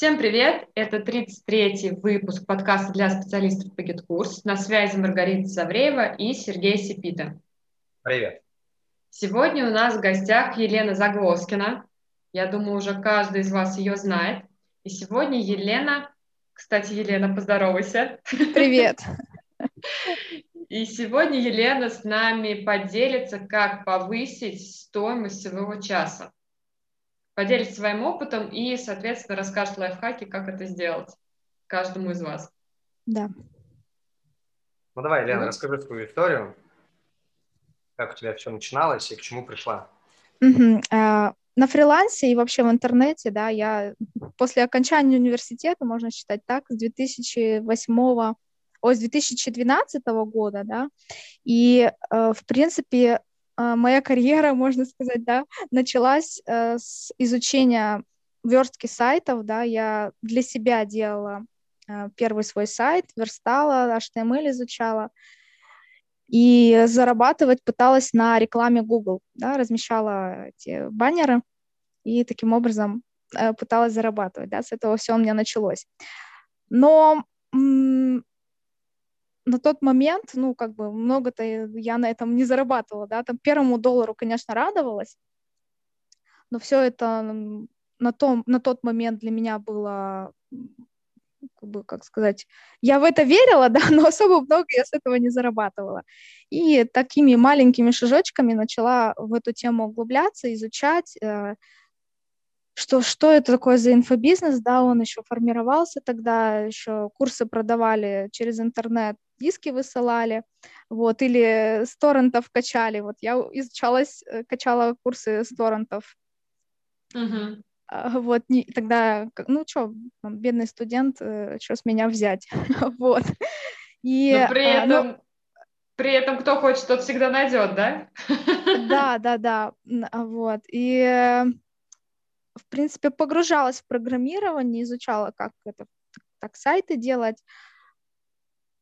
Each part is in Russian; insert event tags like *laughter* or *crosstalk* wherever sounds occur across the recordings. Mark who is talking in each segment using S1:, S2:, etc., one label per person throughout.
S1: Всем привет! Это 33-й выпуск подкаста для специалистов по GitKurs. На связи Маргарита Савреева и Сергей Сипита.
S2: Привет!
S1: Сегодня у нас в гостях Елена Заглоскина. Я думаю, уже каждый из вас ее знает. И сегодня Елена... Кстати, Елена, поздоровайся.
S3: Привет! *laughs*
S1: И сегодня Елена с нами поделится, как повысить стоимость своего часа поделится своим опытом и, соответственно, расскажет лайфхаки, как это сделать каждому из вас.
S3: Да.
S2: Ну давай, Лена, расскажи свою историю, как у тебя все начиналось и к чему пришла.
S3: Угу. А, на фрилансе и вообще в интернете, да, я после окончания университета, можно считать так, с 2008 ой, с 2012 года, да, и, э, в принципе, моя карьера, *laughs* можно сказать, да, началась э, с изучения верстки сайтов, да, я для себя делала э, первый свой сайт, верстала, HTML изучала, и зарабатывать пыталась на рекламе Google, да, размещала эти баннеры, и таким образом э, пыталась зарабатывать, да, с этого все у меня началось. Но на тот момент, ну, как бы много-то я на этом не зарабатывала, да, там первому доллару, конечно, радовалась, но все это на, том, на тот момент для меня было, как бы, как сказать, я в это верила, *laughs* да, но особо много я с этого не зарабатывала. И такими маленькими шажочками начала в эту тему углубляться, изучать, э, что, что это такое за инфобизнес, да, он еще формировался тогда, еще курсы продавали через интернет, диски высылали, вот, или с торрентов качали, вот, я изучалась, э, качала курсы с торрентов, uh-huh. вот, не, тогда, ну, что, бедный студент, э, что с меня взять, *laughs* вот,
S1: и... Но при а, этом... Ну, при этом кто хочет, тот всегда найдет, да?
S3: Да, да, да, вот, и в принципе, погружалась в программирование, изучала, как это так сайты делать,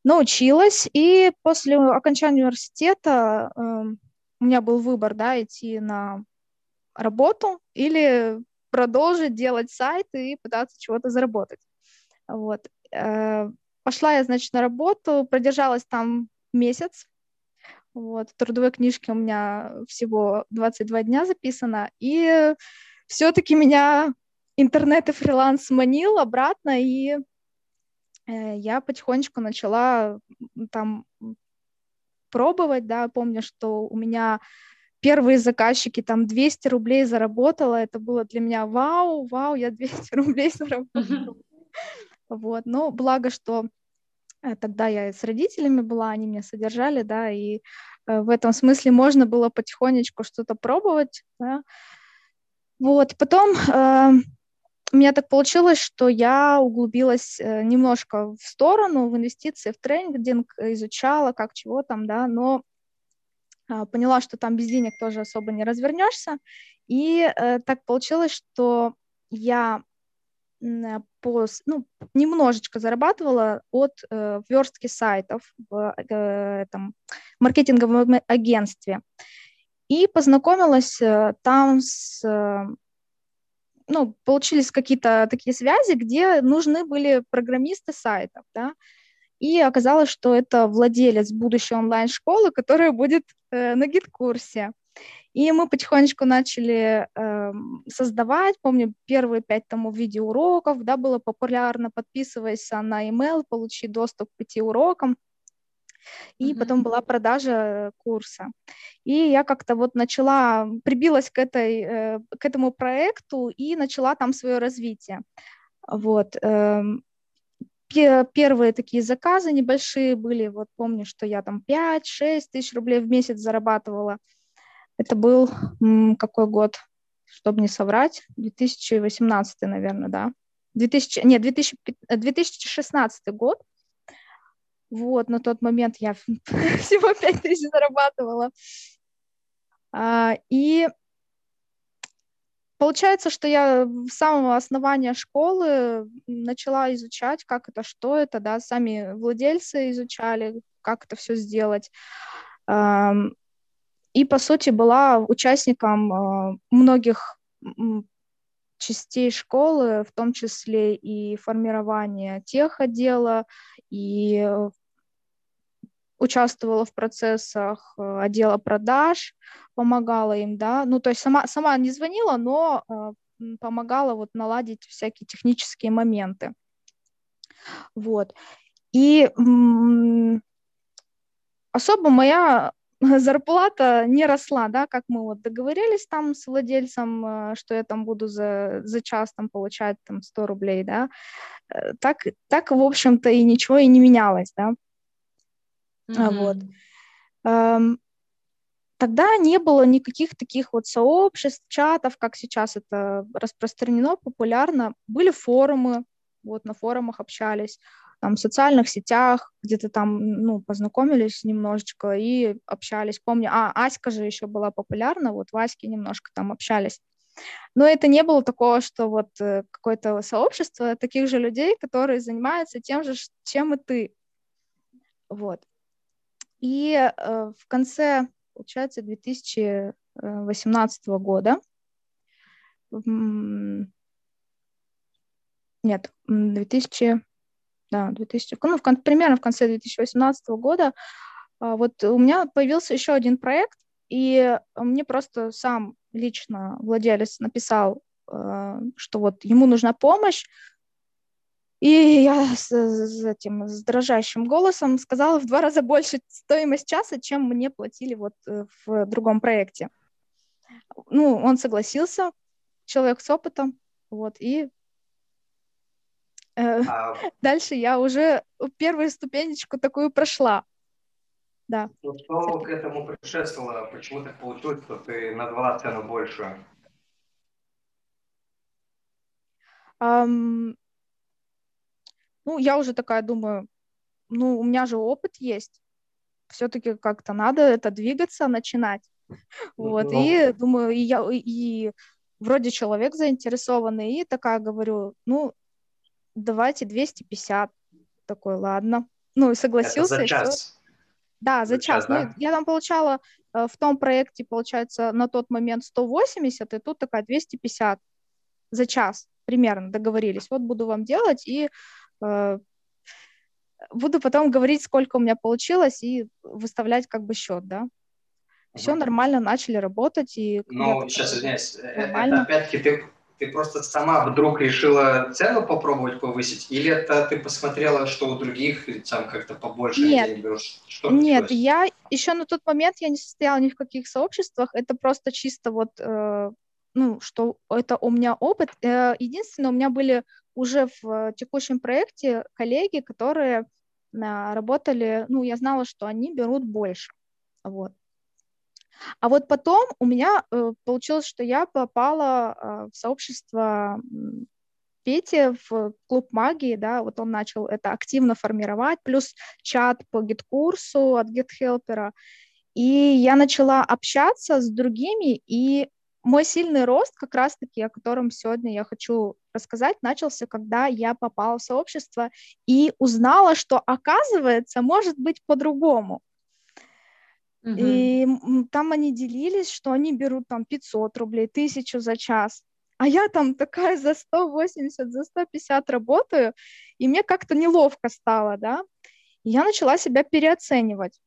S3: научилась, и после окончания университета э, у меня был выбор, да, идти на работу или продолжить делать сайты и пытаться чего-то заработать. Вот. Э, пошла я, значит, на работу, продержалась там месяц, вот, в трудовой книжке у меня всего 22 дня записано, и все-таки меня интернет и фриланс манил обратно, и э, я потихонечку начала там пробовать, да, помню, что у меня первые заказчики там 200 рублей заработала, это было для меня вау, вау, я 200 *laughs* рублей заработала. Вот, но благо, что э, тогда я с родителями была, они меня содержали, да, и э, в этом смысле можно было потихонечку что-то пробовать, да, вот, потом э, у меня так получилось, что я углубилась э, немножко в сторону, в инвестиции, в трейдинг, изучала, как чего там, да, но э, поняла, что там без денег тоже особо не развернешься, и э, так получилось, что я э, по, ну, немножечко зарабатывала от э, верстки сайтов в э, этом маркетинговом агентстве. И познакомилась э, там с... Э, ну, получились какие-то такие связи, где нужны были программисты сайтов, да, и оказалось, что это владелец будущей онлайн-школы, которая будет э, на гид-курсе. И мы потихонечку начали э, создавать, помню, первые пять тому видеоуроков, да, было популярно, подписывайся на email, получи доступ к пяти урокам и mm-hmm. потом была продажа курса. И я как-то вот начала, прибилась к, этой, э, к этому проекту и начала там свое развитие. Вот. Эм, первые такие заказы небольшие были, вот помню, что я там 5-6 тысяч рублей в месяц зарабатывала. Это был какой год, чтобы не соврать, 2018, наверное, да. 2000, нет, 2000, 2016 год. Вот, на тот момент я *laughs* всего 5 тысяч зарабатывала. А, и получается, что я с самого основания школы начала изучать, как это, что это, да, сами владельцы изучали, как это все сделать. И, по сути, была участником а, многих частей школы, в том числе и формирование тех отдела, и участвовала в процессах э, отдела продаж, помогала им, да, ну, то есть сама, сама не звонила, но э, помогала вот наладить всякие технические моменты. Вот. И особо моя *laughs* зарплата не росла, да, как мы вот договорились там с владельцем, э, что я там буду за, за час там получать там 100 рублей, да, так, так, в общем-то, и ничего и не менялось, да. Mm-hmm. Вот. Тогда не было никаких таких вот сообществ, чатов, как сейчас это распространено, популярно. Были форумы, вот на форумах общались, там в социальных сетях, где-то там, ну, познакомились немножечко и общались. Помню, а, Аська же еще была популярна, вот в Аське немножко там общались. Но это не было такого, что вот э, какое-то сообщество таких же людей, которые занимаются тем же, чем и ты. Вот. И э, в конце, получается, 2018 года, нет, 2000, да, 2000, ну, в, примерно в конце 2018 года а, вот у меня появился еще один проект, и мне просто сам лично владелец написал, э, что вот ему нужна помощь, и я с, с этим с дрожащим голосом сказала в два раза больше стоимость часа, чем мне платили вот э, в другом проекте. Ну, он согласился, человек с опытом, вот, и э, а... *laughs* дальше я уже первую ступенечку такую прошла. Да.
S2: Ну, что к этому предшествовало? Почему так получилось, что ты назвала цену больше?
S3: Um, ну, я уже такая думаю, ну, у меня же опыт есть, все-таки как-то надо это двигаться, начинать. Вот, ну, и думаю, и я, и вроде человек заинтересованный, и такая говорю, ну, давайте 250. Такой, ладно. Ну, и согласился. Это
S2: за час?
S3: Да, за, за час. час ну, да? я там получала э, в том проекте, получается, на тот момент 180, и тут такая 250 за час примерно договорились. Вот буду вам делать, и буду потом говорить, сколько у меня получилось, и выставлять как бы счет, да. Все нормально, начали работать. И
S2: ну, сейчас, извиняюсь, э, нормально. это опять-таки ты, ты просто сама вдруг решила цену попробовать повысить, или это ты посмотрела, что у других там как-то побольше
S3: нет, денег берешь? Что нет, я еще на тот момент я не состояла ни в каких сообществах, это просто чисто вот, э, ну, что это у меня опыт. Э, единственное, у меня были уже в текущем проекте коллеги, которые а, работали, ну, я знала, что они берут больше, вот. А вот потом у меня э, получилось, что я попала а, в сообщество Пети в клуб магии, да, вот он начал это активно формировать, плюс чат по гид-курсу от GitHelper, и я начала общаться с другими, и мой сильный рост, как раз-таки, о котором сегодня я хочу рассказать, начался, когда я попала в сообщество и узнала, что, оказывается, может быть по-другому. Угу. И там они делились, что они берут там 500 рублей, 1000 за час. А я там такая за 180, за 150 работаю, и мне как-то неловко стало, да. И я начала себя переоценивать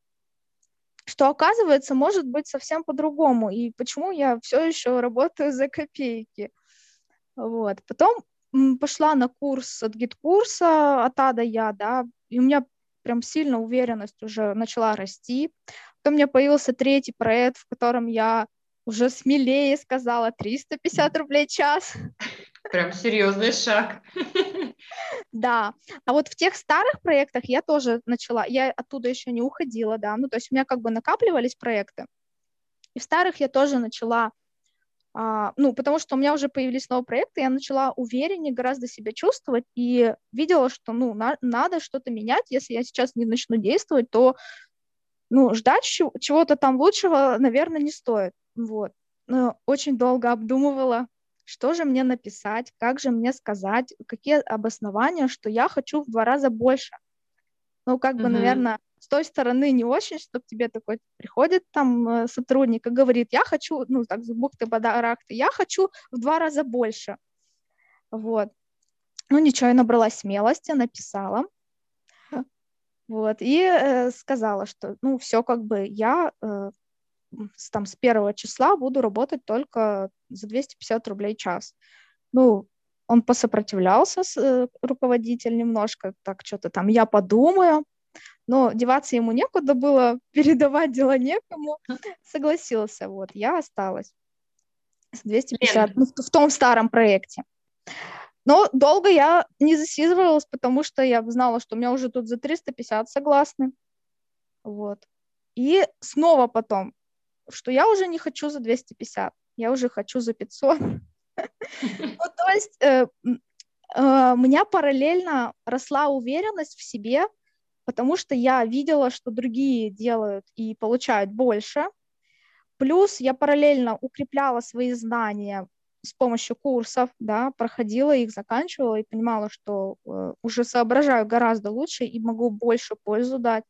S3: что оказывается может быть совсем по-другому, и почему я все еще работаю за копейки. Вот. Потом пошла на курс от гид-курса от А до Я, да, и у меня прям сильно уверенность уже начала расти. Потом у меня появился третий проект, в котором я уже смелее сказала 350 рублей час.
S1: Прям серьезный шаг.
S3: Да. А вот в тех старых проектах я тоже начала, я оттуда еще не уходила, да, ну, то есть у меня как бы накапливались проекты. И в старых я тоже начала, а, ну, потому что у меня уже появились новые проекты, я начала увереннее гораздо себя чувствовать и видела, что, ну, на, надо что-то менять, если я сейчас не начну действовать, то, ну, ждать чего-то там лучшего, наверное, не стоит, вот. Но очень долго обдумывала, что же мне написать, как же мне сказать, какие обоснования, что я хочу в два раза больше. Ну, как бы, mm-hmm. наверное, с той стороны не очень, что к тебе такой приходит там э, сотрудник и говорит, я хочу, ну, так, с бухты-барахты, я хочу в два раза больше. Вот. Ну, ничего, я набралась смелости, написала. Вот, и э, сказала, что, ну, все как бы я э, там с первого числа буду работать только за 250 рублей час. Ну, он посопротивлялся, с, э, руководитель немножко, так что-то там, я подумаю, но деваться ему некуда было, *laughs* передавать дела некому, согласился, вот, я осталась с 250, ну, в, в том старом проекте. Но долго я не засиживалась, потому что я знала, что у меня уже тут за 350 согласны. Вот. И снова потом, что я уже не хочу за 250, я уже хочу за 500. *laughs* Ну, то есть э, э, у меня параллельно росла уверенность в себе, потому что я видела, что другие делают и получают больше. Плюс я параллельно укрепляла свои знания с помощью курсов, да, проходила их, заканчивала и понимала, что э, уже соображаю гораздо лучше и могу больше пользу дать.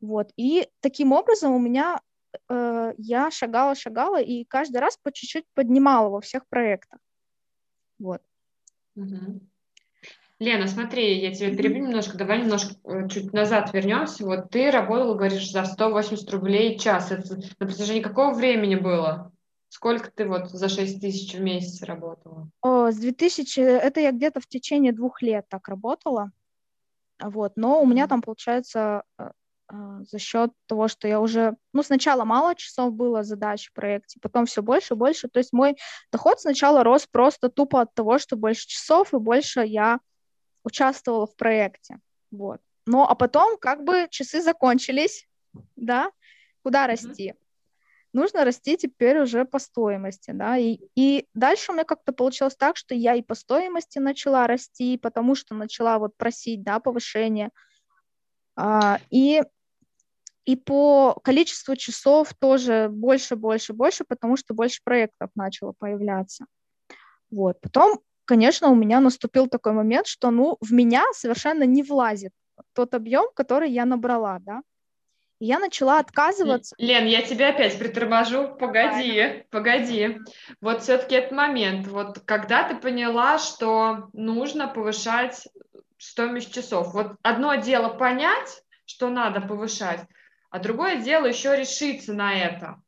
S3: Вот. И таким образом у меня э, я шагала, шагала и каждый раз по чуть-чуть поднимала во всех проектах. Вот.
S1: Угу. Лена, смотри, я тебя перебью немножко, давай немножко э, чуть назад вернемся. Вот ты работала, говоришь, за 180 рублей в час. Это на протяжении какого времени было? Сколько ты вот за 6 тысяч в месяц работала?
S3: О, с 2000, это я где-то в течение двух лет так работала. Вот, но у меня там получается э, за счет того, что я уже, ну, сначала мало часов было задач в проекте, потом все больше и больше. То есть мой доход сначала рос просто тупо от того, что больше часов и больше я участвовала в проекте. Вот. Ну, а потом как бы часы закончились, да, куда расти? нужно расти теперь уже по стоимости, да, и, и дальше у меня как-то получилось так, что я и по стоимости начала расти, потому что начала вот просить, да, повышение, а, и, и по количеству часов тоже больше, больше, больше, потому что больше проектов начало появляться, вот, потом, конечно, у меня наступил такой момент, что, ну, в меня совершенно не влазит тот объем, который я набрала, да, я начала отказываться.
S1: Лен, я тебя опять приторможу. Погоди, Правильно. погоди. Вот все-таки этот момент. Вот когда ты поняла, что нужно повышать стоимость часов. Вот одно дело понять, что надо повышать, а другое дело еще решиться на это.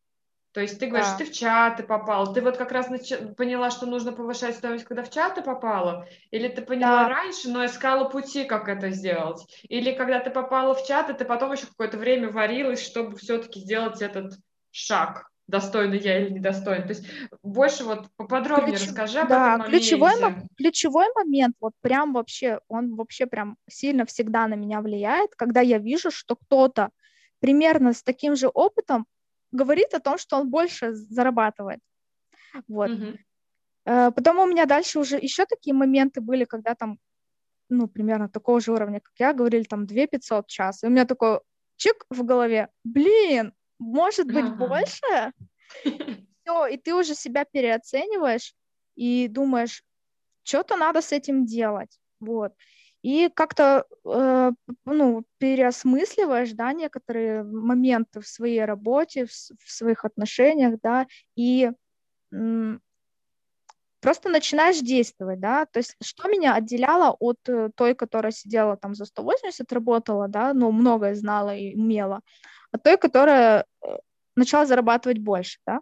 S1: То есть ты говоришь, да. ты в чаты попал, ты вот как раз нач- поняла, что нужно повышать стоимость, когда в чаты попала, или ты поняла да. раньше, но искала пути, как это сделать, или когда ты попала в чаты, ты потом еще какое-то время варилась, чтобы все-таки сделать этот шаг, достойный я или недостойный. То есть больше вот поподробнее Ключ... расскажи об
S3: да,
S1: этом
S3: ключевой, ключевой момент, вот прям вообще, он вообще прям сильно всегда на меня влияет, когда я вижу, что кто-то примерно с таким же опытом говорит о том, что он больше зарабатывает. Вот. Mm-hmm. Потом у меня дальше уже еще такие моменты были, когда там, ну, примерно такого же уровня, как я, говорили там 2 500 в час. И у меня такой чик в голове, блин, может быть uh-huh. больше? *laughs* Все, и ты уже себя переоцениваешь и думаешь, что-то надо с этим делать. Вот и как-то э, ну, переосмысливаешь, да, некоторые моменты в своей работе, в, в своих отношениях, да, и м, просто начинаешь действовать, да, то есть что меня отделяло от э, той, которая сидела там за 180, работала, да, ну, многое знала и умела, от той, которая э, начала зарабатывать больше, да,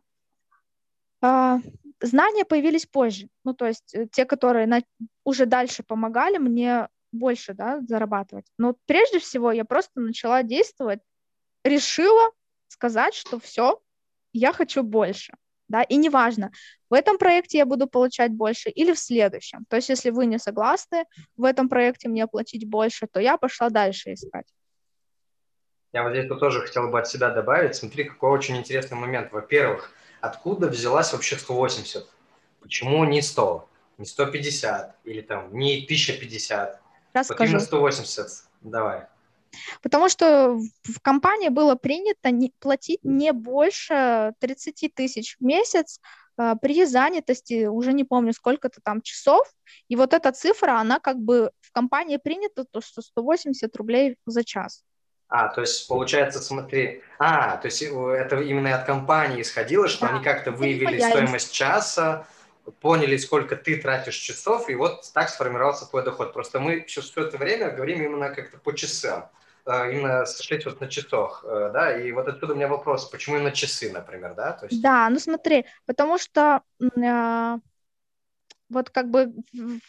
S3: а, знания появились позже, ну, то есть э, те, которые на, уже дальше помогали мне больше, да, зарабатывать. Но прежде всего я просто начала действовать, решила сказать, что все, я хочу больше, да, и неважно, в этом проекте я буду получать больше или в следующем. То есть, если вы не согласны в этом проекте мне платить больше, то я пошла дальше искать.
S2: Я вот здесь тоже хотел бы от себя добавить. Смотри, какой очень интересный момент. Во-первых, откуда взялась вообще 180? Почему не 100, не 150 или там не 1050?
S3: Расскажу.
S2: Вот 180, давай.
S3: Потому что в компании было принято не, платить не больше 30 тысяч в месяц э, при занятости, уже не помню, сколько-то там часов. И вот эта цифра, она как бы в компании принята, то, что 180 рублей за час.
S2: А, то есть получается, смотри, а, то есть э, это именно от компании исходило, что да. они как-то выявили стоимость часа, поняли, сколько ты тратишь часов, и вот так сформировался твой доход. Просто мы сейчас все это время говорим именно как-то по часам, э, именно сошлись вот на часах, э, да, и вот отсюда у меня вопрос, почему именно часы, например, да? То
S3: есть... Да, ну смотри, потому что э, вот как бы,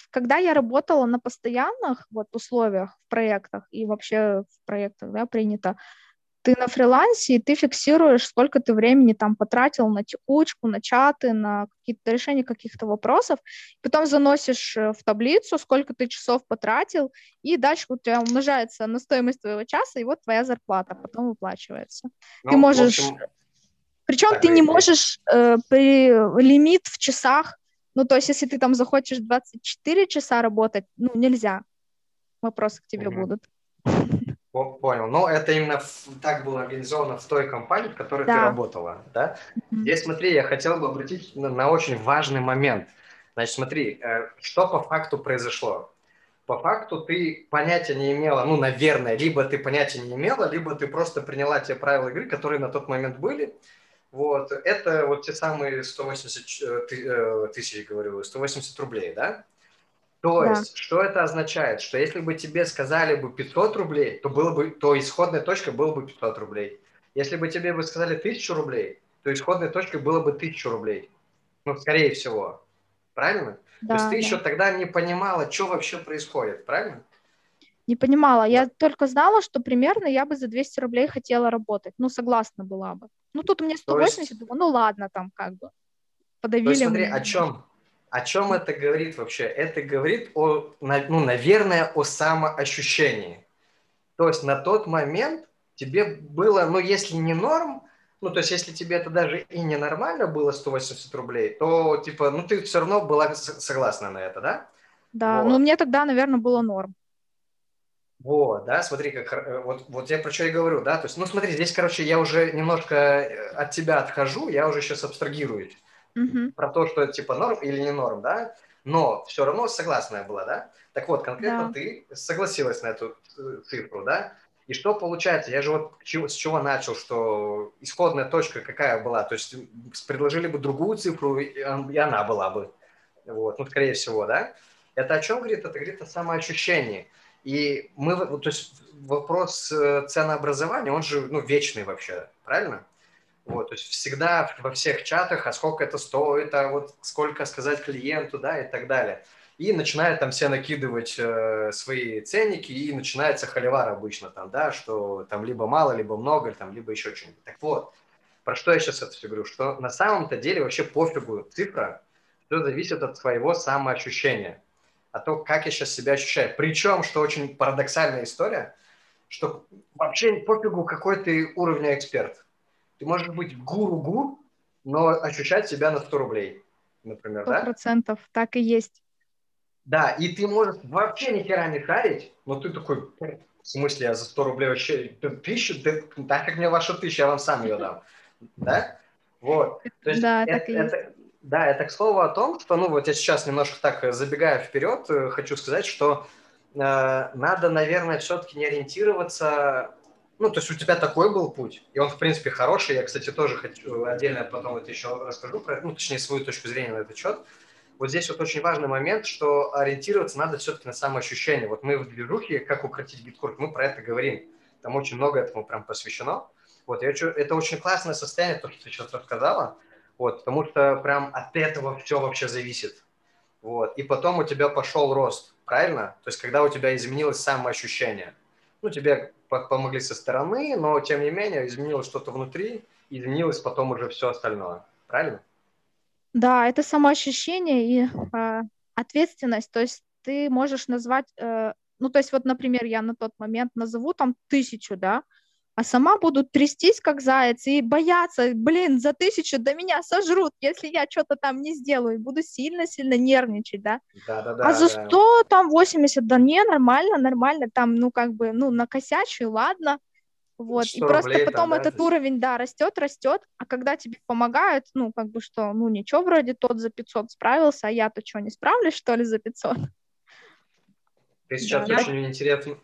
S3: когда я работала на постоянных вот условиях в проектах и вообще в проектах, да, принято, ты на фрилансе, и ты фиксируешь, сколько ты времени там потратил на текучку, на чаты, на какие-то решения каких-то вопросов, потом заносишь э, в таблицу, сколько ты часов потратил, и дальше у тебя умножается на стоимость твоего часа, и вот твоя зарплата потом выплачивается. Ну, ты можешь... Общем... Причем ты не можешь э, при лимит в часах, ну, то есть если ты там захочешь 24 часа работать, ну, нельзя. Вопросы к тебе угу. будут.
S2: Понял. Но это именно так было организовано в той компании, в которой да. ты работала, да? Mm-hmm. Здесь, смотри, я хотел бы обратить на, на очень важный момент. Значит, смотри, э, что по факту произошло? По факту ты понятия не имела, ну, наверное, либо ты понятия не имела, либо ты просто приняла те правила игры, которые на тот момент были. Вот, это вот те самые 180 э, э, тысяч, говорю, 180 рублей, да? То да. есть, что это означает? Что если бы тебе сказали бы 500 рублей, то, было бы, то исходная точка была бы 500 рублей. Если бы тебе бы сказали 1000 рублей, то исходной точкой было бы 1000 рублей. Ну, скорее всего. Правильно? Да, то есть ты да. еще тогда не понимала, что вообще происходит, правильно?
S3: Не понимала. Я только знала, что примерно я бы за 200 рублей хотела работать. Ну, согласна была бы. Ну, тут меня 180, есть... думаю, ну ладно, там как бы. Подавили. То есть,
S2: смотри, мне. о чем, о чем это говорит вообще? Это говорит о, ну, наверное, о самоощущении. То есть на тот момент тебе было, ну, если не норм, ну, то есть если тебе это даже и не нормально было 180 рублей, то, типа, ну, ты все равно была согласна на это, да?
S3: Да, вот. ну, мне тогда, наверное, было норм.
S2: Вот, да, смотри, как, э, вот, вот я про что и говорю, да, то есть, ну, смотри, здесь, короче, я уже немножко э, от тебя отхожу, я уже сейчас абстрагируюсь угу. про то, что это типа норм или не норм, да, но все равно согласная была, да? Так вот, конкретно да. ты согласилась на эту э, цифру, да? И что получается? Я же вот с чего начал, что исходная точка какая была? То есть предложили бы другую цифру, и она была бы. Вот, ну, скорее всего, да? Это о чем говорит? Это говорит о самоощущении. И мы, то есть вопрос э, ценообразования, он же, ну, вечный вообще, правильно? Вот, то есть всегда во всех чатах, а сколько это стоит, а вот сколько сказать клиенту, да, и так далее. И начинают там все накидывать э, свои ценники, и начинается холивар обычно там, да, что там либо мало, либо много, там, либо еще что-нибудь. Так вот, про что я сейчас это все говорю, что на самом-то деле вообще пофигу цифра, все зависит от своего самоощущения, а то, как я сейчас себя ощущаю. Причем, что очень парадоксальная история, что вообще пофигу, какой ты уровня эксперт ты можешь быть гуру-гур, но ощущать себя на 100 рублей, например, 100%, да?
S3: процентов, так и есть.
S2: Да, и ты можешь вообще ни хера не шарить, но ты такой, в смысле, я за 100 рублей вообще тысячу, да, так как мне ваша тысяча, я вам сам ее дам. Да? Вот. То есть да, это, так и это, есть. Да, это к слову о том, что, ну, вот я сейчас немножко так забегая вперед, э, хочу сказать, что э, надо, наверное, все-таки не ориентироваться ну, то есть у тебя такой был путь, и он, в принципе, хороший. Я, кстати, тоже хочу отдельно потом это еще расскажу, про, ну, точнее, свою точку зрения на этот счет. Вот здесь вот очень важный момент, что ориентироваться надо все-таки на самоощущение. Вот мы в движухе «Как укротить биткурс», мы про это говорим. Там очень много этому прям посвящено. Вот, я, это очень классное состояние, то, что ты сейчас рассказала, вот, потому что прям от этого все вообще зависит. Вот, и потом у тебя пошел рост, правильно? То есть, когда у тебя изменилось самоощущение – ну, тебе помогли со стороны, но, тем не менее, изменилось что-то внутри, изменилось потом уже все остальное. Правильно?
S3: Да, это самоощущение и э, ответственность. То есть ты можешь назвать, э, ну, то есть вот, например, я на тот момент назову там тысячу, да, а сама буду трястись, как заяц, и бояться, блин, за тысячу до меня сожрут, если я что-то там не сделаю, буду сильно-сильно нервничать, да? Да-да-да. А за 100, да. там, 80, да не, нормально, нормально, там, ну, как бы, ну, накосячу, ладно, вот, и просто потом там, да, этот да? уровень, да, растет, растет, а когда тебе помогают, ну, как бы что, ну, ничего, вроде тот за 500 справился, а я-то что, не справлюсь, что ли, за 500?
S2: Ты сейчас да, очень да? интересно,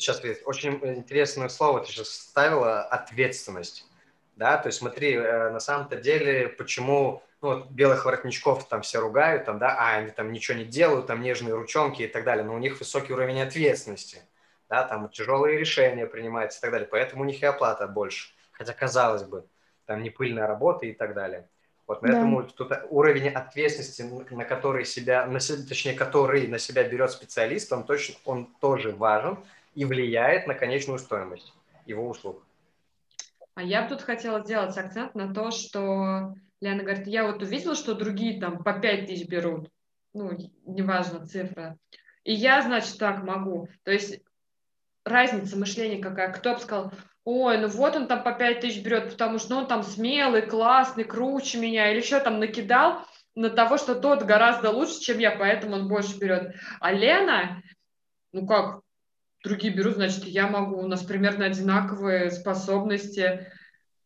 S2: сейчас очень интересное слово ты сейчас ставила, ответственность. Да, то есть смотри, э, на самом-то деле, почему ну, вот, белых воротничков там все ругают, там, да, а они там ничего не делают, там нежные ручонки и так далее, но у них высокий уровень ответственности, да, там тяжелые решения принимаются и так далее, поэтому у них и оплата больше, хотя казалось бы, там не пыльная работа и так далее. Вот поэтому да. тут уровень ответственности, на который себя, на, точнее, который на себя берет специалист, он точно, он тоже важен и влияет на конечную стоимость его услуг.
S1: А я бы тут хотела сделать акцент на то, что Лена говорит, я вот увидела, что другие там по 5 тысяч берут, ну, неважно цифра, и я, значит, так могу. То есть разница мышления какая. Кто бы сказал, ой, ну вот он там по 5 тысяч берет, потому что ну, он там смелый, классный, круче меня, или еще там накидал на того, что тот гораздо лучше, чем я, поэтому он больше берет. А Лена, ну как, другие берут, значит, я могу, у нас примерно одинаковые способности.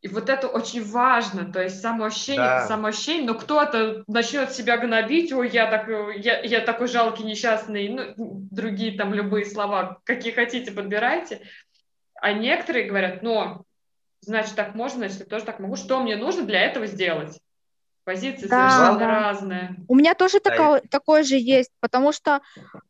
S1: И вот это очень важно, то есть самоощущение, да. самоощущение, но кто-то начнет себя гнобить, ой, я, так, я, я такой жалкий, несчастный, ну, другие там любые слова, какие хотите, подбирайте. А некоторые говорят, ну, значит, так можно, значит, я тоже так могу. Что мне нужно для этого сделать? Позиции да, совершенно да. разные.
S3: У меня тоже да. такое, такое же есть, потому что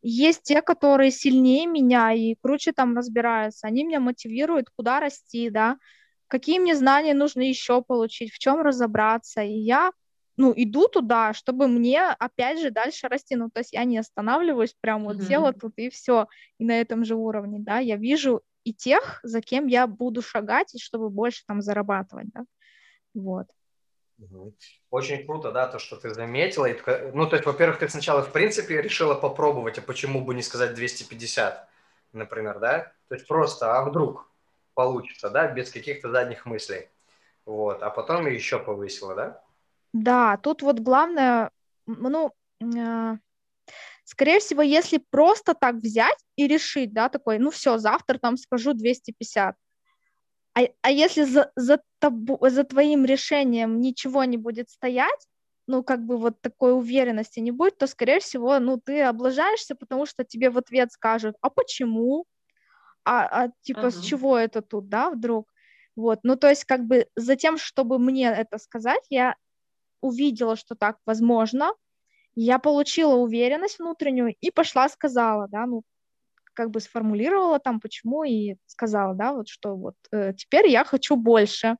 S3: есть те, которые сильнее меня и круче там разбираются. Они меня мотивируют, куда расти, да, какие мне знания нужно еще получить, в чем разобраться. И я ну, иду туда, чтобы мне, опять же, дальше расти. Ну, то есть я не останавливаюсь, прям вот mm-hmm. села тут и все, и на этом же уровне, да, я вижу и тех, за кем я буду шагать, и чтобы больше там зарабатывать, да, вот.
S2: Очень круто, да, то, что ты заметила. Ну, то есть, во-первых, ты сначала, в принципе, решила попробовать, а почему бы не сказать 250, например, да? То есть просто, а вдруг получится, да, без каких-то задних мыслей. Вот, а потом еще повысила, да?
S3: Да, тут вот главное, ну, э, Скорее всего, если просто так взять и решить, да, такой, ну все, завтра там скажу 250, а, а если за, за, табу, за твоим решением ничего не будет стоять, ну, как бы вот такой уверенности не будет, то, скорее всего, ну, ты облажаешься, потому что тебе в ответ скажут, а почему? А, а типа, uh-huh. с чего это тут, да, вдруг? Вот, ну, то есть, как бы, за тем, чтобы мне это сказать, я увидела, что так возможно, я получила уверенность внутреннюю и пошла сказала, да, ну, как бы сформулировала там, почему, и сказала, да, вот что вот э, теперь я хочу больше.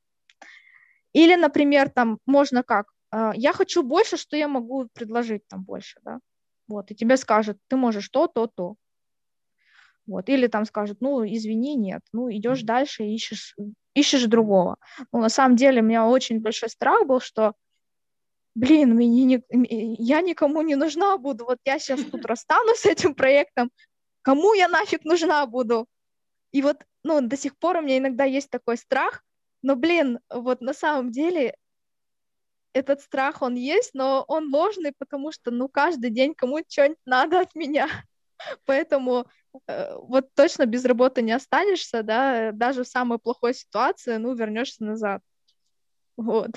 S3: Или, например, там можно как, э, я хочу больше, что я могу предложить там больше, да, вот, и тебе скажут, ты можешь то, то, то. Вот, или там скажут, ну, извини, нет, ну, идешь дальше и ищешь, ищешь другого. Ну, на самом деле, у меня очень большой страх был, что блин, мне не, я никому не нужна буду, вот я сейчас тут расстанусь с этим проектом, кому я нафиг нужна буду? И вот, ну, до сих пор у меня иногда есть такой страх, но, блин, вот на самом деле этот страх, он есть, но он ложный, потому что, ну, каждый день кому-то что-нибудь надо от меня. *laughs* Поэтому э, вот точно без работы не останешься, да, даже в самой плохой ситуации, ну, вернешься назад. Вот.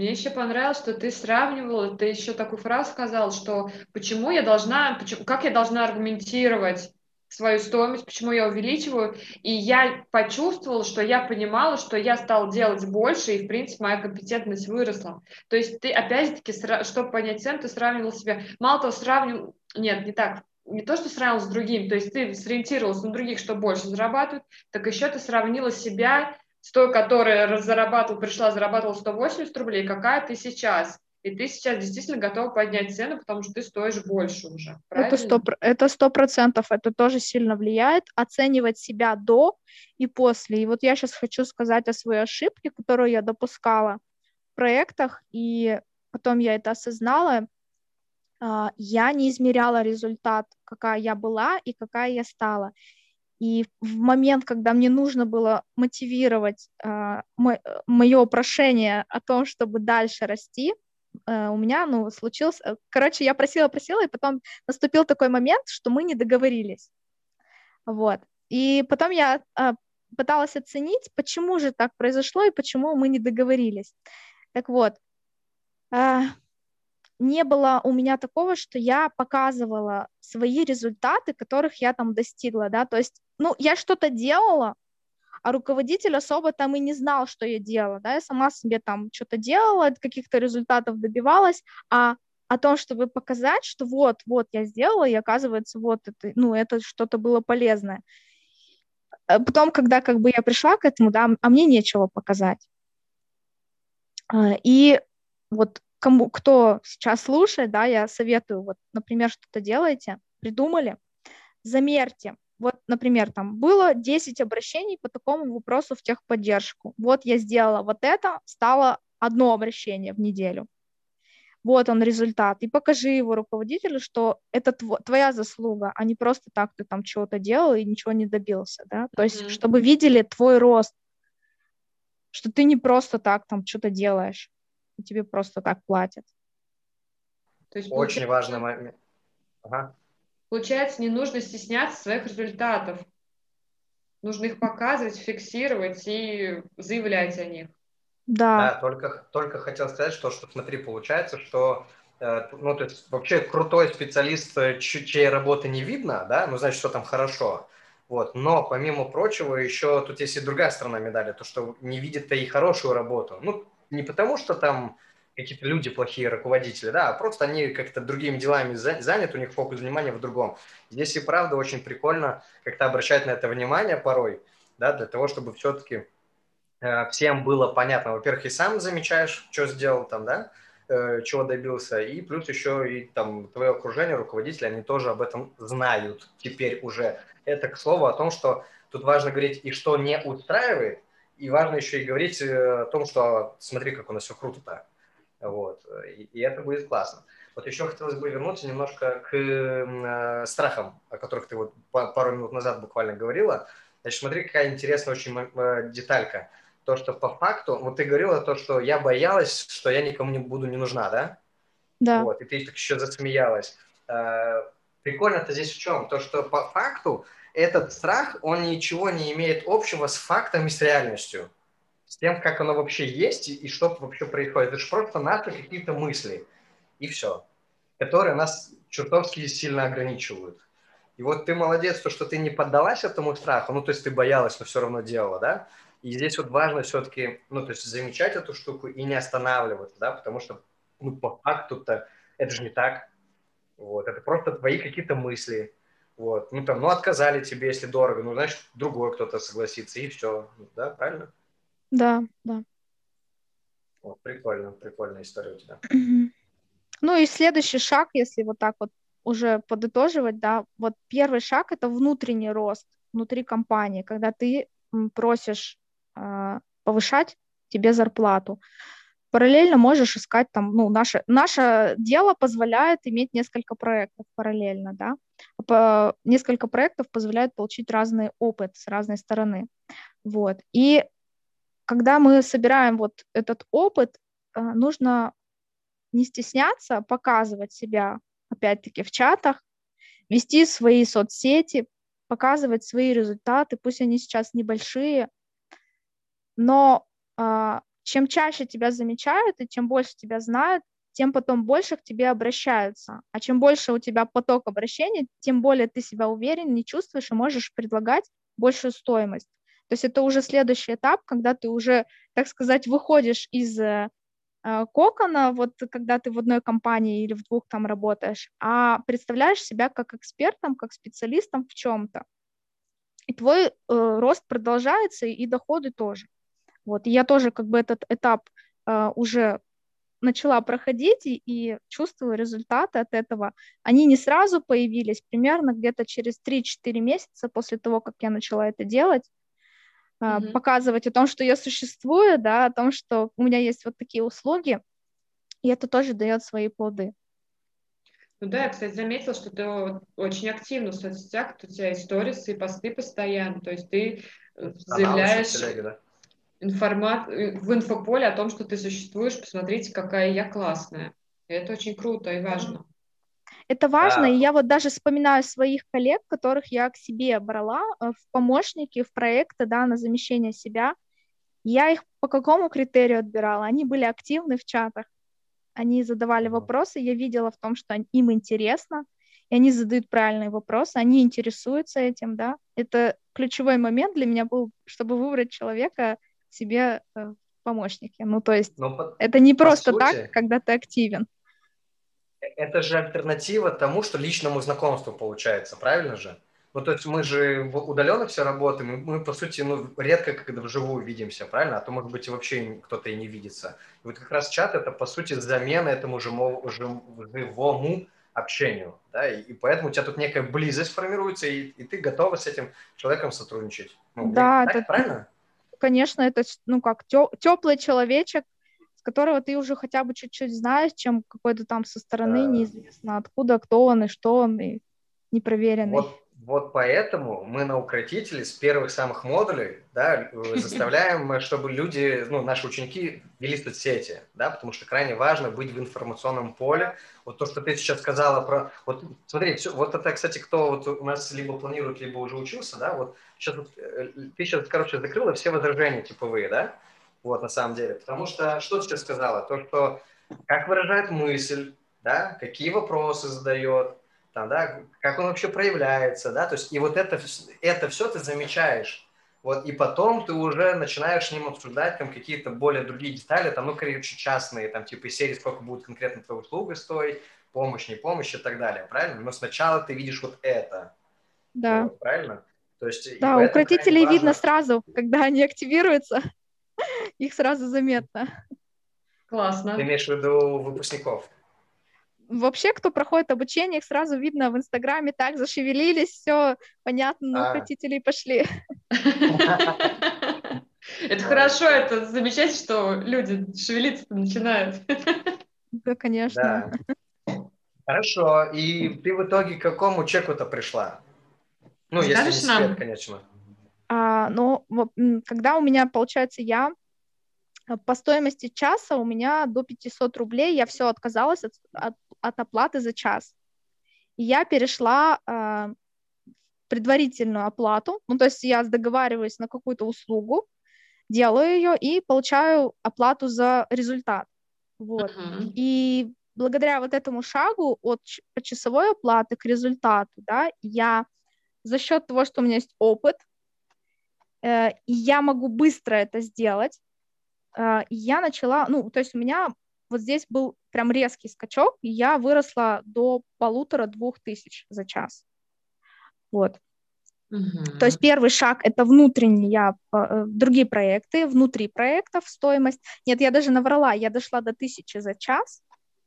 S1: Мне еще понравилось, что ты сравнивала, ты еще такую фразу сказал, что почему я должна, почему, как я должна аргументировать свою стоимость, почему я увеличиваю, и я почувствовала, что я понимала, что я стала делать больше, и, в принципе, моя компетентность выросла. То есть ты, опять-таки, чтобы понять цену, ты сравнивал себя, мало того, сравнивал, нет, не так, не то, что сравнил с другим, то есть ты сориентировался на других, что больше зарабатывают, так еще ты сравнила себя с той, которая зарабатывала, пришла, зарабатывала 180 рублей, какая ты сейчас. И ты сейчас действительно готова поднять цену, потому что ты стоишь больше уже.
S3: Это сто, это сто процентов, это тоже сильно влияет. Оценивать себя до и после. И вот я сейчас хочу сказать о своей ошибке, которую я допускала в проектах, и потом я это осознала. А, я не измеряла результат, какая я была и какая я стала. И в момент, когда мне нужно было мотивировать э, мое прошение о том, чтобы дальше расти, э, у меня, ну, случился... Э, короче, я просила-просила, и потом наступил такой момент, что мы не договорились. Вот. И потом я э, пыталась оценить, почему же так произошло и почему мы не договорились. Так вот, э, не было у меня такого, что я показывала свои результаты, которых я там достигла, да, то есть, ну, я что-то делала, а руководитель особо там и не знал, что я делала, да, я сама себе там что-то делала, каких-то результатов добивалась, а о том, чтобы показать, что вот, вот я сделала, и оказывается, вот это, ну, это что-то было полезное. А потом, когда как бы я пришла к этому, да, а мне нечего показать. А, и вот кому, кто сейчас слушает, да, я советую, вот, например, что-то делаете, придумали, замерьте, вот, например, там было 10 обращений по такому вопросу в техподдержку. Вот я сделала вот это, стало одно обращение в неделю. Вот он результат. И покажи его руководителю, что это тв- твоя заслуга, а не просто так ты там чего-то делал и ничего не добился. Да? То есть, mm-hmm. чтобы видели твой рост, что ты не просто так там что-то делаешь, и тебе просто так платят.
S2: То есть, Очень важный момент. Ага.
S1: Получается, не нужно стесняться своих результатов. Нужно их показывать, фиксировать и заявлять о них.
S3: Да.
S2: Да, только, только хотел сказать, что, что смотри, получается, что э, ну, то есть вообще крутой специалист, э, чьей работы не видно, да, ну, значит, что там хорошо. Вот. Но, помимо прочего, еще тут есть и другая сторона медали, то, что не видит-то и хорошую работу. Ну, не потому, что там какие-то люди плохие руководители, да, а просто они как-то другими делами заняты, у них фокус внимания в другом. Здесь и правда очень прикольно как-то обращать на это внимание порой, да, для того, чтобы все-таки э, всем было понятно. Во-первых, и сам замечаешь, что сделал там, да, э, чего добился, и плюс еще и там твое окружение, руководители, они тоже об этом знают теперь уже. Это к слову о том, что тут важно говорить и что не устраивает, и важно еще и говорить э, о том, что смотри, как у нас все круто-то. Вот. И, и это будет классно. Вот еще хотелось бы вернуться немножко к э, страхам, о которых ты вот пару минут назад буквально говорила. Значит, смотри, какая интересная очень э, деталька. То, что по факту, вот ты говорила то, что я боялась, что я никому не буду не нужна, да?
S3: Да.
S2: Вот, и ты так еще засмеялась. Э, прикольно-то здесь в чем? То, что по факту этот страх, он ничего не имеет общего с фактом и с реальностью с тем, как оно вообще есть и, и что вообще происходит. Это же просто наши какие-то мысли, и все, которые нас чертовски сильно ограничивают. И вот ты молодец, то, что ты не поддалась этому страху, ну, то есть ты боялась, но все равно делала, да? И здесь вот важно все-таки, ну, то есть замечать эту штуку и не останавливаться, да, потому что, ну, по факту-то это же не так. Вот, это просто твои какие-то мысли. Вот, ну, там, ну, отказали тебе, если дорого, ну, значит, другой кто-то согласится, и все, да, правильно?
S3: Да, да.
S2: О, прикольно, прикольная история у тебя.
S3: Ну и следующий шаг, если вот так вот уже подытоживать, да, вот первый шаг это внутренний рост внутри компании, когда ты просишь э, повышать тебе зарплату. Параллельно можешь искать там, ну, наше, наше дело позволяет иметь несколько проектов параллельно, да, По, несколько проектов позволяет получить разный опыт с разной стороны, вот, и когда мы собираем вот этот опыт, э, нужно не стесняться показывать себя, опять-таки, в чатах, вести свои соцсети, показывать свои результаты, пусть они сейчас небольшие, но а, чем чаще тебя замечают и чем больше тебя знают, тем потом больше к тебе обращаются. А чем больше у тебя поток обращений, тем более ты себя уверен, не чувствуешь и можешь предлагать большую стоимость. То есть это уже следующий этап, когда ты уже, так сказать, выходишь из э, э, кокона, вот когда ты в одной компании или в двух там работаешь, а представляешь себя как экспертом, как специалистом в чем-то. И твой э, рост продолжается, и доходы тоже. Вот, и я тоже как бы этот этап э, уже начала проходить и, и чувствую результаты от этого. Они не сразу появились, примерно где-то через 3-4 месяца после того, как я начала это делать mm-hmm. показывать о том, что я существую, да, о том, что у меня есть вот такие услуги, и это тоже дает свои плоды.
S1: Ну да, я, кстати, заметила, что ты очень активна в соцсетях, у тебя историсы и посты постоянно, то есть ты э, заявляешь да? информат... Э, в инфополе о том, что ты существуешь, посмотрите, какая я классная. И это очень круто и важно.
S3: Это важно, да. и я вот даже вспоминаю своих коллег, которых я к себе брала э, в помощники, в проекты, да, на замещение себя. Я их по какому критерию отбирала? Они были активны в чатах, они задавали вопросы, я видела в том, что им интересно, и они задают правильные вопросы, они интересуются этим, да. Это ключевой момент для меня был, чтобы выбрать человека себе э, помощники. Ну, то есть Но это не просто сути, так, когда ты активен.
S2: Это же альтернатива тому, что личному знакомству получается, правильно же? Ну, то есть мы же удаленно все работаем, и мы, по сути, ну, редко когда вживую видимся, правильно? А то, может быть, и вообще кто-то и не видится. И вот как раз чат – это, по сути, замена этому живому, живому общению, да, и, и поэтому у тебя тут некая близость формируется, и, и ты готова с этим человеком сотрудничать.
S3: Ну, да, так, это, правильно? Конечно, это, ну, как теплый человечек, с которого ты уже хотя бы чуть-чуть знаешь, чем какой-то там со стороны да. неизвестно откуда, кто он и что он, и непроверенный.
S2: Вот вот поэтому мы на укротителе с первых самых модулей да, э, *laughs* заставляем, чтобы люди, ну, наши ученики вели соцсети, да, потому что крайне важно быть в информационном поле. Вот то, что ты сейчас сказала про... Вот смотри, все, вот это, кстати, кто вот у нас либо планирует, либо уже учился, да, вот сейчас э, ты сейчас, короче, закрыла все возражения типовые, да, вот на самом деле. Потому что что ты сейчас сказала? То, что как выражает мысль, да, какие вопросы задает, там, да, как он вообще проявляется, да, то есть и вот это, это все ты замечаешь, вот, и потом ты уже начинаешь с ним обсуждать там какие-то более другие детали, там, ну, короче, частные, там, типа из серии, сколько будет конкретно твоя услуга стоить, помощь, не помощь и так далее, правильно? Но сначала ты видишь вот это.
S3: Да.
S2: Правильно? То есть,
S3: да, у укротителей важно... видно сразу, когда они активируются, *laughs* их сразу заметно.
S1: Классно.
S2: Ты имеешь в виду выпускников?
S3: вообще, кто проходит обучение, их сразу видно в Инстаграме, так зашевелились, все понятно, на а. хотителей пошли. *laughs*
S1: Это хорошо, это замечательно, что люди шевелиться начинают. *laughs*
S3: Да, конечно.
S2: Хорошо, и ты в итоге к какому чеку-то пришла? Ну, если не секрет, конечно.
S3: А, ну, когда у меня, получается, я Э, по стоимости часа у меня до 500 рублей, я все отказалась от, от, от оплаты за час. И я перешла э, предварительную оплату, ну то есть я договариваюсь на какую-то услугу, делаю ее и получаю оплату за результат. Вот. Uh-huh. И благодаря вот этому шагу от часовой оплаты к результату, да, я за счет того, что у меня есть опыт, и я могу быстро это сделать, а, я начала, ну, то есть у меня вот здесь был прям резкий скачок, и я выросла до полутора-двух тысяч за час. Вот. Uh-huh. То есть первый шаг это внутренний, я э, другие проекты, внутри проектов стоимость. Нет, я даже наврала, я дошла до тысячи за час.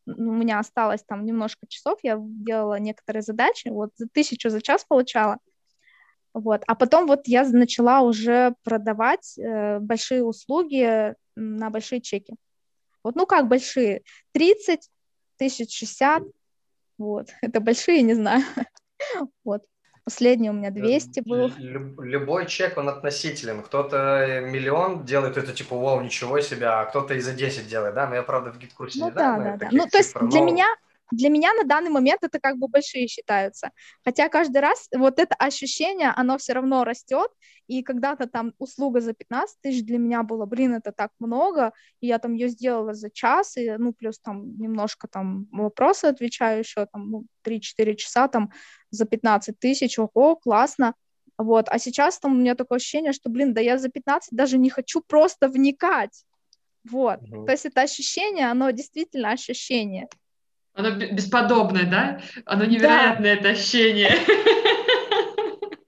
S3: У меня осталось там немножко часов, я делала некоторые задачи, вот за тысячу за час получала. Вот. А потом вот я начала уже продавать э, большие услуги на большие чеки. Вот, ну как большие? 30, тысяч 60, вот. *laughs* Это большие, не знаю. *laughs* Вот. Последний у меня 200 был.
S2: Любой чек, он относителен. Кто-то миллион делает это типа, вау, ничего себе, а кто-то и за 10 делает, да? Но я, правда, в гид-курсе
S3: ну,
S2: не
S3: да, знаю. Да, да. Ну, то есть для меня для меня на данный момент это как бы большие считаются. Хотя каждый раз вот это ощущение, оно все равно растет, и когда-то там услуга за 15 тысяч для меня было, блин, это так много, и я там ее сделала за час, и, ну, плюс там немножко там вопросы отвечаю еще, там, ну, 3-4 часа там за 15 тысяч, ого, классно, вот, а сейчас там у меня такое ощущение, что, блин, да я за 15 даже не хочу просто вникать, вот, mm-hmm. то есть это ощущение, оно действительно ощущение,
S1: оно бесподобное, да? Оно невероятное, да. это ощущение.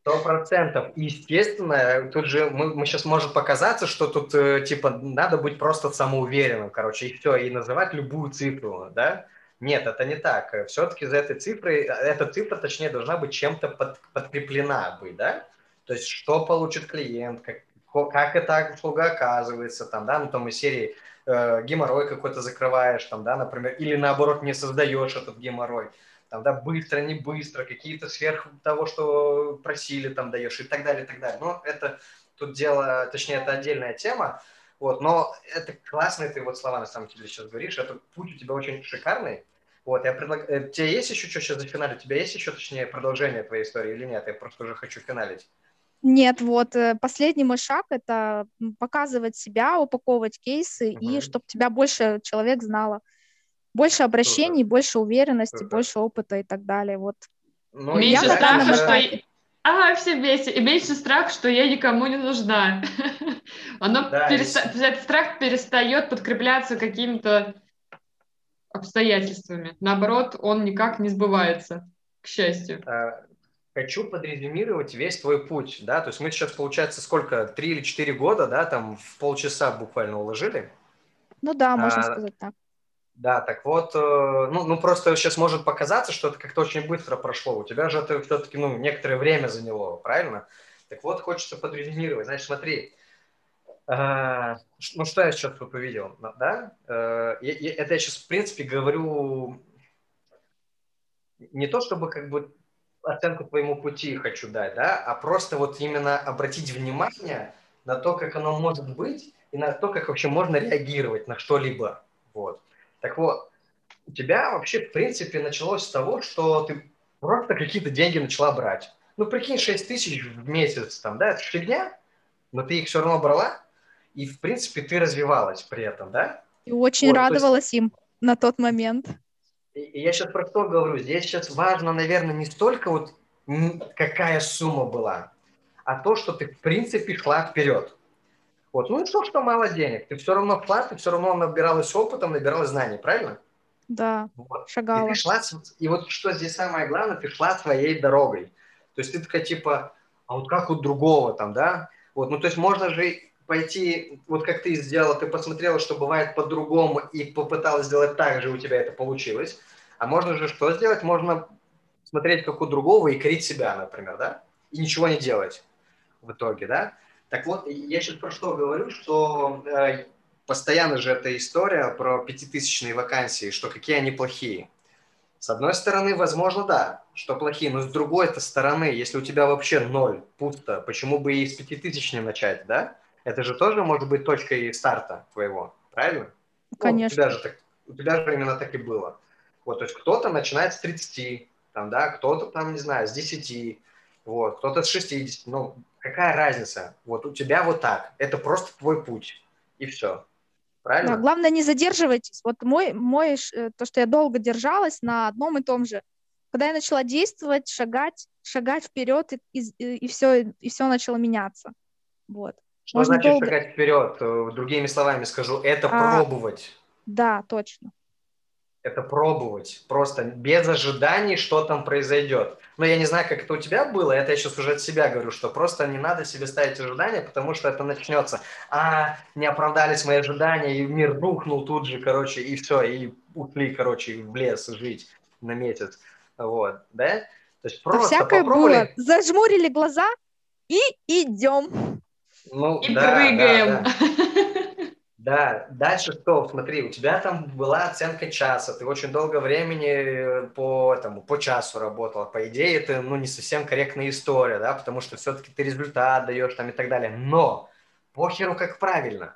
S2: Сто процентов. Естественно, тут же мы, мы сейчас может показаться, что тут э, типа надо быть просто самоуверенным, короче, и все, и называть любую цифру, да? Нет, это не так. Все-таки за этой цифрой, эта цифра, точнее, должна быть чем-то под, подкреплена быть, да? То есть, что получит клиент, как, как эта услуга оказывается, там, да, ну, там из серии э, геморрой какой-то закрываешь, там, да, например, или наоборот не создаешь этот геморрой, там, да, быстро, не быстро, какие-то сверх того, что просили, там, даешь и так далее, и так далее. Но это тут дело, точнее, это отдельная тема, вот, но это классные ты вот слова на самом деле сейчас говоришь, это путь у тебя очень шикарный, вот, я предлагаю, э, тебе есть еще что сейчас за финалить? У тебя есть еще, точнее, продолжение твоей истории или нет? Я просто уже хочу финалить.
S3: Нет, вот э, последний мой шаг это показывать себя, упаковывать кейсы угу. и чтобы тебя больше человек знало. Больше обращений, Супер. больше уверенности, Супер. больше опыта и так далее. Вот
S1: Ну, меньше страха, что... Я... А, все вместе. И меньше страх, что я никому не нужна. *laughs* Оно да, переста... и... Этот страх перестает подкрепляться какими-то обстоятельствами. Наоборот, он никак не сбывается, к счастью. А,
S2: хочу подрезюмировать весь твой путь, да, то есть мы сейчас, получается, сколько, три или четыре года, да, там в полчаса буквально уложили?
S3: Ну да, можно а, сказать так.
S2: Да, так вот, э, ну, ну просто сейчас может показаться, что это как-то очень быстро прошло. У тебя же это все-таки, ну, некоторое время заняло, правильно? Так вот, хочется подрезюмировать. Значит, смотри, э, ну, что я сейчас тут увидел, да? Э, это я сейчас, в принципе, говорю не то, чтобы как бы оценку твоему пути хочу дать, да, а просто вот именно обратить внимание на то, как оно может быть, и на то, как вообще можно реагировать на что-либо. Вот. Так вот, у тебя вообще, в принципе, началось с того, что ты просто какие-то деньги начала брать. Ну, прикинь, 6 тысяч в месяц, там, да, это фигня, но ты их все равно брала, и, в принципе, ты развивалась при этом, да?
S3: И очень вот, радовалась есть... им на тот момент.
S2: И, я сейчас про что говорю? Здесь сейчас важно, наверное, не столько вот какая сумма была, а то, что ты, в принципе, шла вперед. Вот. Ну и что, что мало денег. Ты все равно вклад, ты все равно набиралась опытом, набиралась знаний, правильно?
S3: Да, вот. шагала.
S2: И, ты шла, и вот что здесь самое главное, ты шла своей дорогой. То есть ты такая типа, а вот как у другого там, да? Вот, ну то есть можно же пойти, вот как ты сделала, ты посмотрела, что бывает по-другому и попыталась сделать так же, у тебя это получилось. А можно же что сделать? Можно смотреть, как у другого и корить себя, например, да? И ничего не делать в итоге, да? Так вот, я сейчас про что говорю, что э, постоянно же эта история про пятитысячные вакансии, что какие они плохие. С одной стороны, возможно, да, что плохие, но с другой -то стороны, если у тебя вообще ноль, пусто, почему бы и с пяти тысяч не начать, да? Это же тоже может быть точкой старта твоего, правильно?
S3: Конечно.
S2: Ну, у, тебя же так, у тебя же именно так и было. Вот, то есть кто-то начинает с 30, там, да, кто-то там, не знаю, с 10, вот, кто-то с 60, ну, какая разница? Вот у тебя вот так. Это просто твой путь. И все. Правильно?
S3: Да, главное, не задерживайтесь. Вот мой, мой, э, то, что я долго держалась на одном и том же. Когда я начала действовать, шагать, шагать вперед, и, и, и, все, и все начало меняться. Вот.
S2: Что Можно значит долго... шагать вперед? Э, другими словами скажу, это а, пробовать.
S3: Да, точно
S2: это пробовать, просто без ожиданий, что там произойдет. Но я не знаю, как это у тебя было, это я сейчас уже от себя говорю, что просто не надо себе ставить ожидания, потому что это начнется. А, не оправдались мои ожидания, и мир рухнул тут же, короче, и все, и ушли, короче, в лес жить на месяц. Вот, да?
S3: То есть просто всякое попробовали... было. Зажмурили глаза и идем.
S1: Ну, и да, прыгаем. Да, да.
S2: Да, дальше что? Смотри, у тебя там была оценка часа, ты очень долго времени э, по, этому, по часу работала. По идее, это ну, не совсем корректная история, да, потому что все-таки ты результат даешь там и так далее. Но похеру как правильно.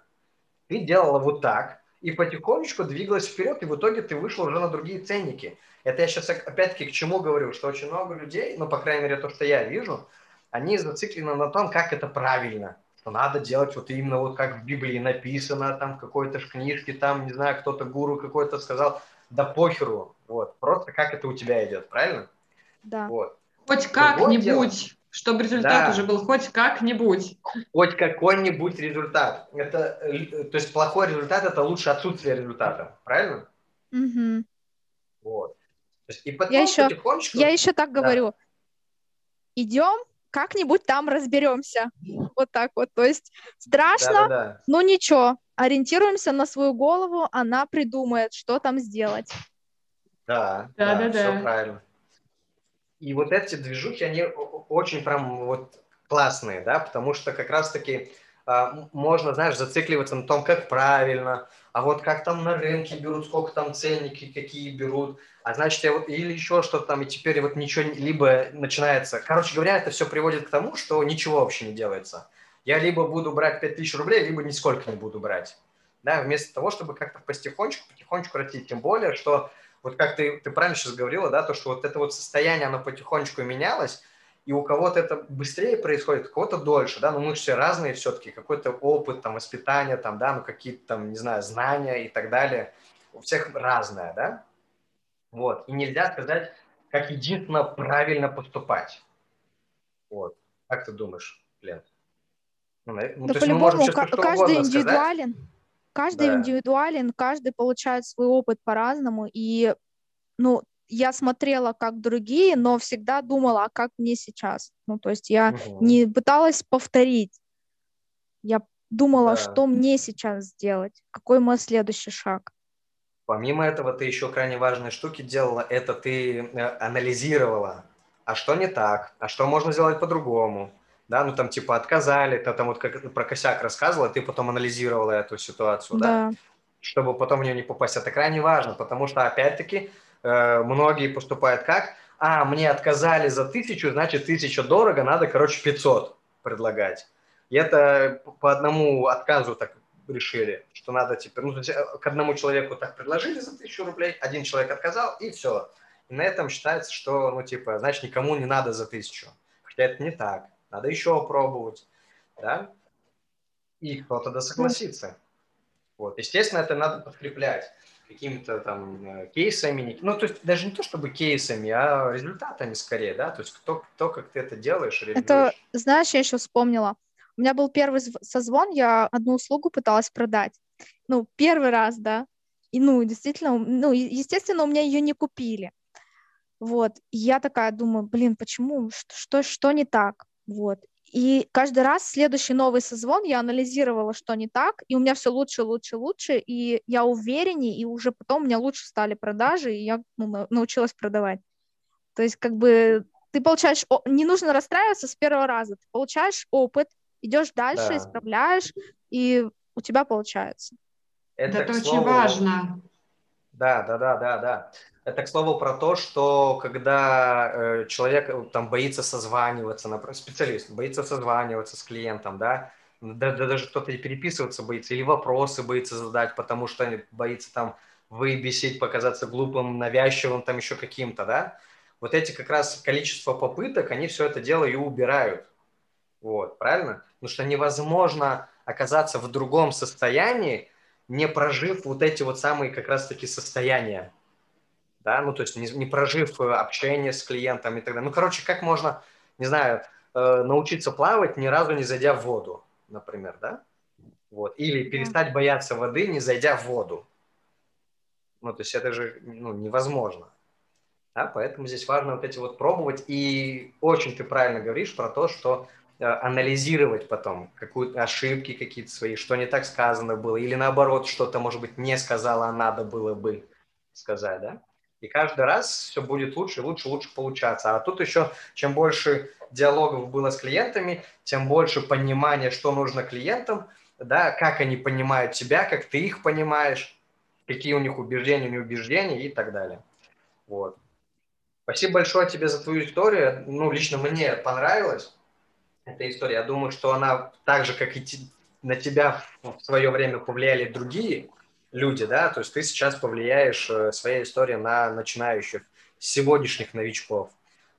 S2: Ты делала вот так, и потихонечку двигалась вперед, и в итоге ты вышла уже на другие ценники. Это я сейчас опять-таки к чему говорю, что очень много людей, ну, по крайней мере, то, что я вижу, они зациклены на том, как это правильно – надо делать вот именно вот как в Библии написано, там в какой-то книжке, там, не знаю, кто-то гуру какой-то сказал, да похеру, вот, просто как это у тебя идет, правильно?
S3: Да.
S1: Вот. Хоть как-нибудь, чтобы результат да. уже был хоть как-нибудь.
S2: Хоть какой-нибудь результат. Это, то есть плохой результат – это лучше отсутствие результата, правильно?
S3: Угу.
S2: Вот.
S3: и потом я еще, потихонечку... Я еще так да. говорю. Идем, как-нибудь там разберемся. Вот так вот. То есть страшно, да, да, да. но ничего. Ориентируемся на свою голову, она придумает, что там сделать.
S2: Да, да, да, да, все да. правильно. И вот эти движухи, они очень прям вот классные, да, потому что как раз-таки можно, знаешь, зацикливаться на том, как правильно, а вот как там на рынке берут, сколько там ценники, какие берут, а значит, я вот, или еще что-то там, и теперь вот ничего, либо начинается. Короче говоря, это все приводит к тому, что ничего вообще не делается. Я либо буду брать 5000 рублей, либо нисколько не буду брать. Да, вместо того, чтобы как-то потихонечку, потихонечку расти. Тем более, что вот как ты, ты правильно сейчас говорила, да, то, что вот это вот состояние, оно потихонечку менялось, и у кого-то это быстрее происходит, у кого-то дольше, да, но мы все разные все-таки, какой-то опыт, там, воспитание, там, да, ну, какие-то там, не знаю, знания и так далее, у всех разное, да, вот, и нельзя сказать, как единственно правильно поступать. Вот. Как ты думаешь, Лен?
S3: Ну, ну, да по-любому, каждый индивидуален. Сказать. Каждый да. индивидуален, каждый получает свой опыт по-разному. И, ну, я смотрела, как другие, но всегда думала, а как мне сейчас. Ну, то есть я угу. не пыталась повторить. Я думала, да. что мне сейчас сделать, какой мой следующий шаг.
S2: Помимо этого, ты еще крайне важные штуки делала. Это ты э, анализировала, а что не так, а что можно сделать по-другому. Да, ну там типа отказали, ты там вот как про косяк рассказывала, ты потом анализировала эту ситуацию, да, да? чтобы потом в нее не попасть. Это крайне важно, потому что опять-таки многие поступают как, а, мне отказали за тысячу, значит, тысяча дорого, надо, короче, 500 предлагать. И это по одному отказу так решили, что надо теперь, ну, к одному человеку так предложили за тысячу рублей, один человек отказал, и все. И на этом считается, что, ну, типа, значит, никому не надо за тысячу. Хотя это не так. Надо еще пробовать, да? И кто тогда согласится. Вот. Естественно, это надо подкреплять какими-то там кейсами, ну, то есть даже не то чтобы кейсами, а результатами скорее, да, то есть кто, кто как ты это делаешь,
S3: реализуешь. Это, знаешь, я еще вспомнила, у меня был первый созвон, я одну услугу пыталась продать. Ну, первый раз, да. И, ну, действительно, ну, естественно, у меня ее не купили. Вот. И я такая думаю, блин, почему? Что, что не так? Вот. И каждый раз следующий новый созвон я анализировала, что не так, и у меня все лучше, лучше, лучше, и я увереннее, и уже потом у меня лучше стали продажи, и я ну, научилась продавать. То есть как бы ты получаешь, не нужно расстраиваться с первого раза, ты получаешь опыт, идешь дальше, да. исправляешь, и у тебя получается.
S1: Это, Это очень слову... важно.
S2: Да, да, да, да, да. Это, к слову, про то, что когда э, человек э, там боится созваниваться, например, специалист боится созваниваться с клиентом, да, да, да даже кто-то переписываться боится, или вопросы боится задать, потому что боится там выбесить, показаться глупым, навязчивым, там еще каким-то, да, вот эти как раз количество попыток, они все это дело и убирают. Вот, правильно? Потому что невозможно оказаться в другом состоянии, не прожив вот эти вот самые как раз-таки состояния. Да, ну то есть не, не прожив э, общение с клиентом и так далее. Ну, короче, как можно, не знаю, э, научиться плавать, ни разу не зайдя в воду, например, да? Вот. Или перестать бояться воды, не зайдя в воду. Ну, то есть это же ну, невозможно. Да? Поэтому здесь важно вот эти вот пробовать. И очень ты правильно говоришь про то, что анализировать потом какую-то ошибки какие-то свои, что не так сказано было, или наоборот, что-то, может быть, не сказала, а надо было бы сказать, да? И каждый раз все будет лучше, лучше, лучше получаться. А тут еще, чем больше диалогов было с клиентами, тем больше понимания, что нужно клиентам, да, как они понимают тебя, как ты их понимаешь, какие у них убеждения, неубеждения и так далее. Вот. Спасибо большое тебе за твою историю. Ну, лично мне понравилось эта история. Я думаю, что она так же, как и на тебя в свое время повлияли другие люди, да, то есть ты сейчас повлияешь э, своей историей на начинающих, сегодняшних новичков.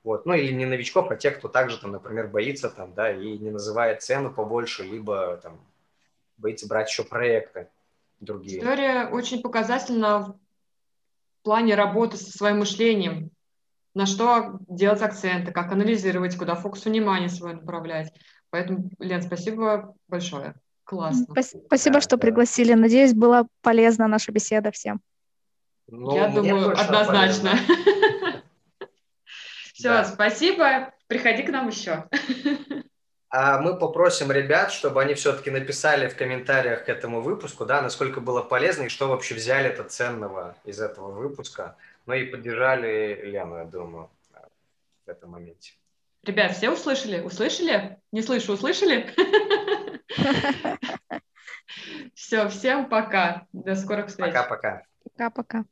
S2: Вот. Ну или не новичков, а тех, кто также, там, например, боится там, да, и не называет цену побольше, либо там боится брать еще проекты другие.
S1: История очень показательна в плане работы со своим мышлением на что делать акценты, как анализировать, куда фокус внимания свой направлять. Поэтому, Лен, спасибо большое. Классно.
S3: Спасибо, да, что да. пригласили. Надеюсь, была полезна наша беседа всем.
S1: Ну, Я думаю, однозначно. *laughs* Все, спасибо. Приходи к нам еще.
S2: А мы попросим ребят, чтобы они все-таки написали в комментариях к этому выпуску, да, насколько было полезно и что вообще взяли это ценного из этого выпуска. Ну и поддержали Лену, я думаю, в этом моменте.
S1: Ребят, все услышали? Услышали? Не слышу, услышали? *laughs* Все, всем пока. До скорых встреч.
S2: Пока-пока.
S3: Пока-пока.